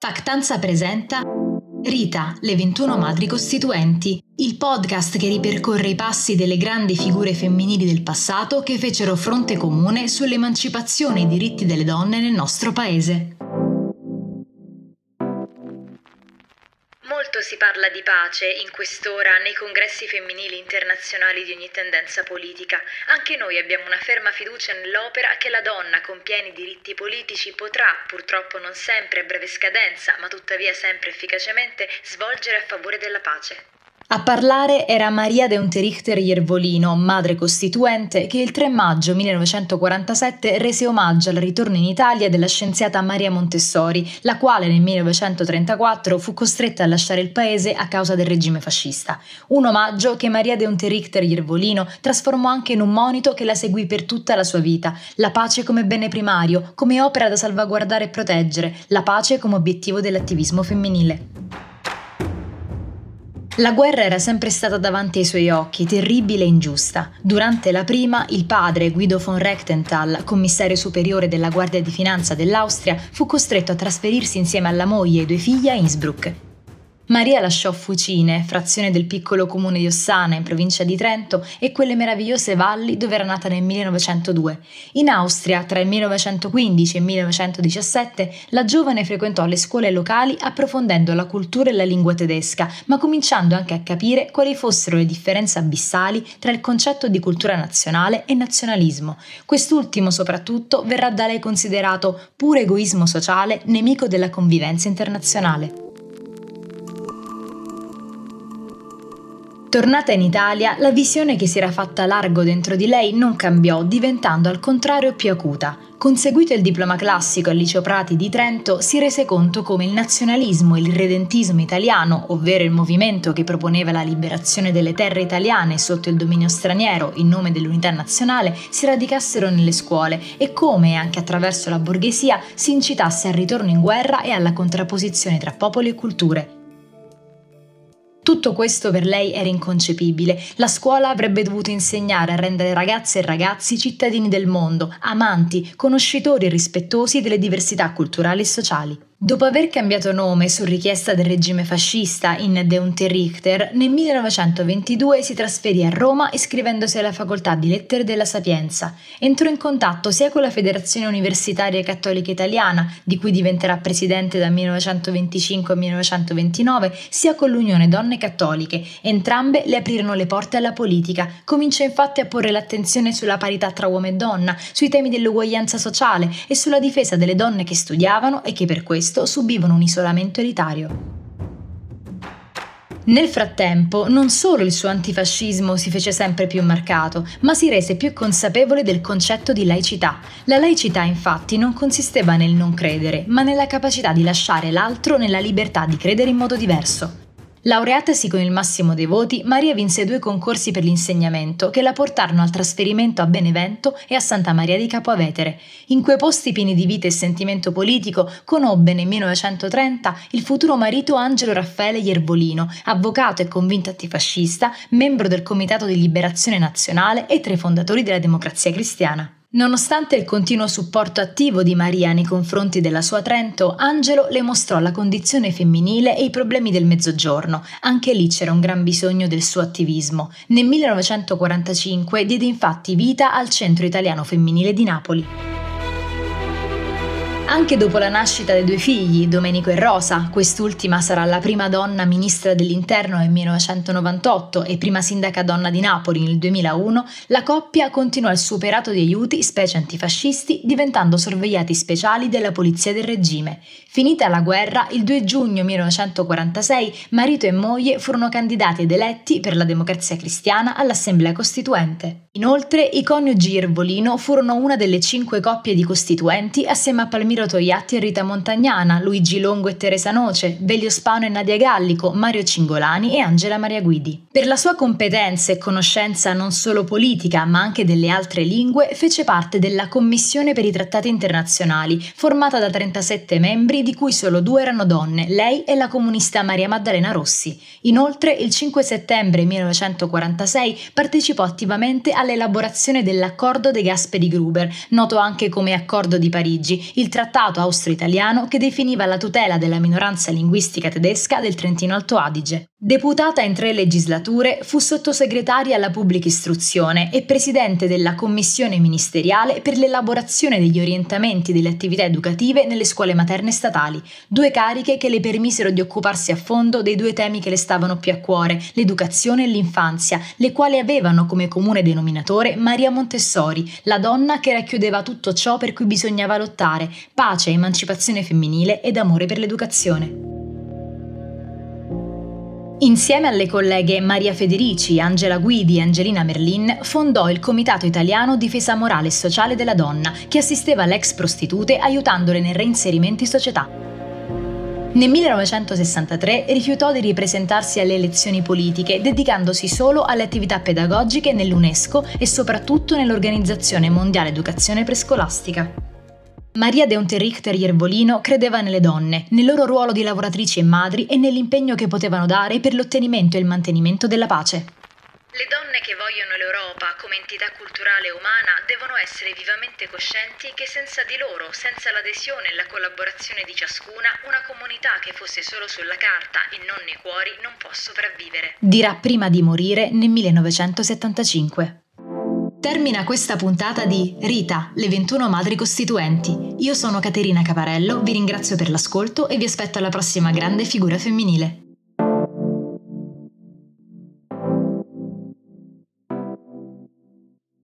Factanza presenta Rita, le 21 madri costituenti, il podcast che ripercorre i passi delle grandi figure femminili del passato che fecero fronte comune sull'emancipazione e i diritti delle donne nel nostro paese. Molto si parla di pace in quest'ora nei congressi femminili internazionali di ogni tendenza politica. Anche noi abbiamo una ferma fiducia nell'opera che la donna con pieni diritti politici potrà, purtroppo non sempre a breve scadenza, ma tuttavia sempre efficacemente, svolgere a favore della pace. A parlare era Maria de Unterichter Iervolino, madre costituente, che il 3 maggio 1947 rese omaggio al ritorno in Italia della scienziata Maria Montessori, la quale nel 1934 fu costretta a lasciare il paese a causa del regime fascista. Un omaggio che Maria de Unterichter Iervolino trasformò anche in un monito che la seguì per tutta la sua vita, la pace come bene primario, come opera da salvaguardare e proteggere, la pace come obiettivo dell'attivismo femminile. La guerra era sempre stata davanti ai suoi occhi, terribile e ingiusta. Durante la prima, il padre, Guido von Rechtenthal, commissario superiore della Guardia di Finanza dell'Austria, fu costretto a trasferirsi insieme alla moglie e due figli a Innsbruck. Maria lasciò Fucine, frazione del piccolo comune di Ossana in provincia di Trento, e quelle meravigliose valli dove era nata nel 1902. In Austria, tra il 1915 e il 1917, la giovane frequentò le scuole locali approfondendo la cultura e la lingua tedesca, ma cominciando anche a capire quali fossero le differenze abissali tra il concetto di cultura nazionale e nazionalismo. Quest'ultimo soprattutto verrà da lei considerato puro egoismo sociale, nemico della convivenza internazionale. Tornata in Italia, la visione che si era fatta largo dentro di lei non cambiò, diventando al contrario più acuta. Conseguito il diploma classico al Liceo Prati di Trento, si rese conto come il nazionalismo e il redentismo italiano, ovvero il movimento che proponeva la liberazione delle terre italiane sotto il dominio straniero in nome dell'unità nazionale, si radicassero nelle scuole e come, anche attraverso la borghesia, si incitasse al ritorno in guerra e alla contrapposizione tra popoli e culture. Tutto questo per lei era inconcepibile. La scuola avrebbe dovuto insegnare a rendere ragazze e ragazzi cittadini del mondo, amanti, conoscitori e rispettosi delle diversità culturali e sociali. Dopo aver cambiato nome su richiesta del regime fascista in De Unterrichter, nel 1922 si trasferì a Roma iscrivendosi alla Facoltà di Lettere della Sapienza. Entrò in contatto sia con la Federazione Universitaria Cattolica Italiana, di cui diventerà presidente dal 1925 al 1929, sia con l'Unione Donne Cattoliche. Entrambe le aprirono le porte alla politica. Cominciò infatti a porre l'attenzione sulla parità tra uomo e donna, sui temi dell'uguaglianza sociale e sulla difesa delle donne che studiavano e che per questo questo subivano un isolamento elitario. Nel frattempo, non solo il suo antifascismo si fece sempre più marcato, ma si rese più consapevole del concetto di laicità. La laicità, infatti, non consisteva nel non credere, ma nella capacità di lasciare l'altro nella libertà di credere in modo diverso. Laureatasi con il massimo dei voti, Maria vinse due concorsi per l'insegnamento che la portarono al trasferimento a Benevento e a Santa Maria di Capovetere. In quei posti pieni di vita e sentimento politico conobbe nel 1930 il futuro marito Angelo Raffaele Iervolino, avvocato e convinto antifascista, membro del Comitato di Liberazione Nazionale e tra i fondatori della Democrazia Cristiana. Nonostante il continuo supporto attivo di Maria nei confronti della sua Trento, Angelo le mostrò la condizione femminile e i problemi del mezzogiorno. Anche lì c'era un gran bisogno del suo attivismo. Nel 1945 diede infatti vita al Centro Italiano Femminile di Napoli. Anche dopo la nascita dei due figli, Domenico e Rosa, quest'ultima sarà la prima donna ministra dell'interno nel 1998 e prima sindaca donna di Napoli nel 2001, la coppia continuò il suo operato di aiuti, specie antifascisti, diventando sorvegliati speciali della polizia del regime. Finita la guerra, il 2 giugno 1946 marito e moglie furono candidati ed eletti per la democrazia cristiana all'Assemblea Costituente. Inoltre, i coniugi Irvolino furono una delle cinque coppie di costituenti assieme a Palmiro Toiatti e Rita Montagnana, Luigi Longo e Teresa Noce, Velio Spano e Nadia Gallico, Mario Cingolani e Angela Maria Guidi. Per la sua competenza e conoscenza non solo politica ma anche delle altre lingue, fece parte della Commissione per i Trattati Internazionali, formata da 37 membri di cui solo due erano donne, lei e la comunista Maria Maddalena Rossi. Inoltre, il 5 settembre 1946 partecipò attivamente alla all'elaborazione dell'Accordo dei Gasperi Gruber, noto anche come Accordo di Parigi, il trattato austro-italiano che definiva la tutela della minoranza linguistica tedesca del Trentino Alto Adige. Deputata in tre legislature, fu sottosegretaria alla pubblica istruzione e presidente della commissione ministeriale per l'elaborazione degli orientamenti delle attività educative nelle scuole materne statali, due cariche che le permisero di occuparsi a fondo dei due temi che le stavano più a cuore, l'educazione e l'infanzia, le quali avevano come comune denominatore Maria Montessori, la donna che racchiudeva tutto ciò per cui bisognava lottare, pace, emancipazione femminile ed amore per l'educazione. Insieme alle colleghe Maria Federici, Angela Guidi e Angelina Merlin, fondò il Comitato Italiano Difesa Morale e Sociale della Donna, che assisteva le ex prostitute aiutandole nel reinserimento in società. Nel 1963 rifiutò di ripresentarsi alle elezioni politiche, dedicandosi solo alle attività pedagogiche nell'UNESCO e soprattutto nell'Organizzazione Mondiale Educazione Prescolastica. Maria de Unterrichter Iervolino credeva nelle donne, nel loro ruolo di lavoratrici e madri e nell'impegno che potevano dare per l'ottenimento e il mantenimento della pace. Le donne che vogliono l'Europa come entità culturale e umana devono essere vivamente coscienti che senza di loro, senza l'adesione e la collaborazione di ciascuna, una comunità che fosse solo sulla carta e non nei cuori non può sopravvivere. Dirà prima di morire nel 1975. Termina questa puntata di Rita, le 21 madri costituenti. Io sono Caterina Caparello, vi ringrazio per l'ascolto e vi aspetto alla prossima grande figura femminile.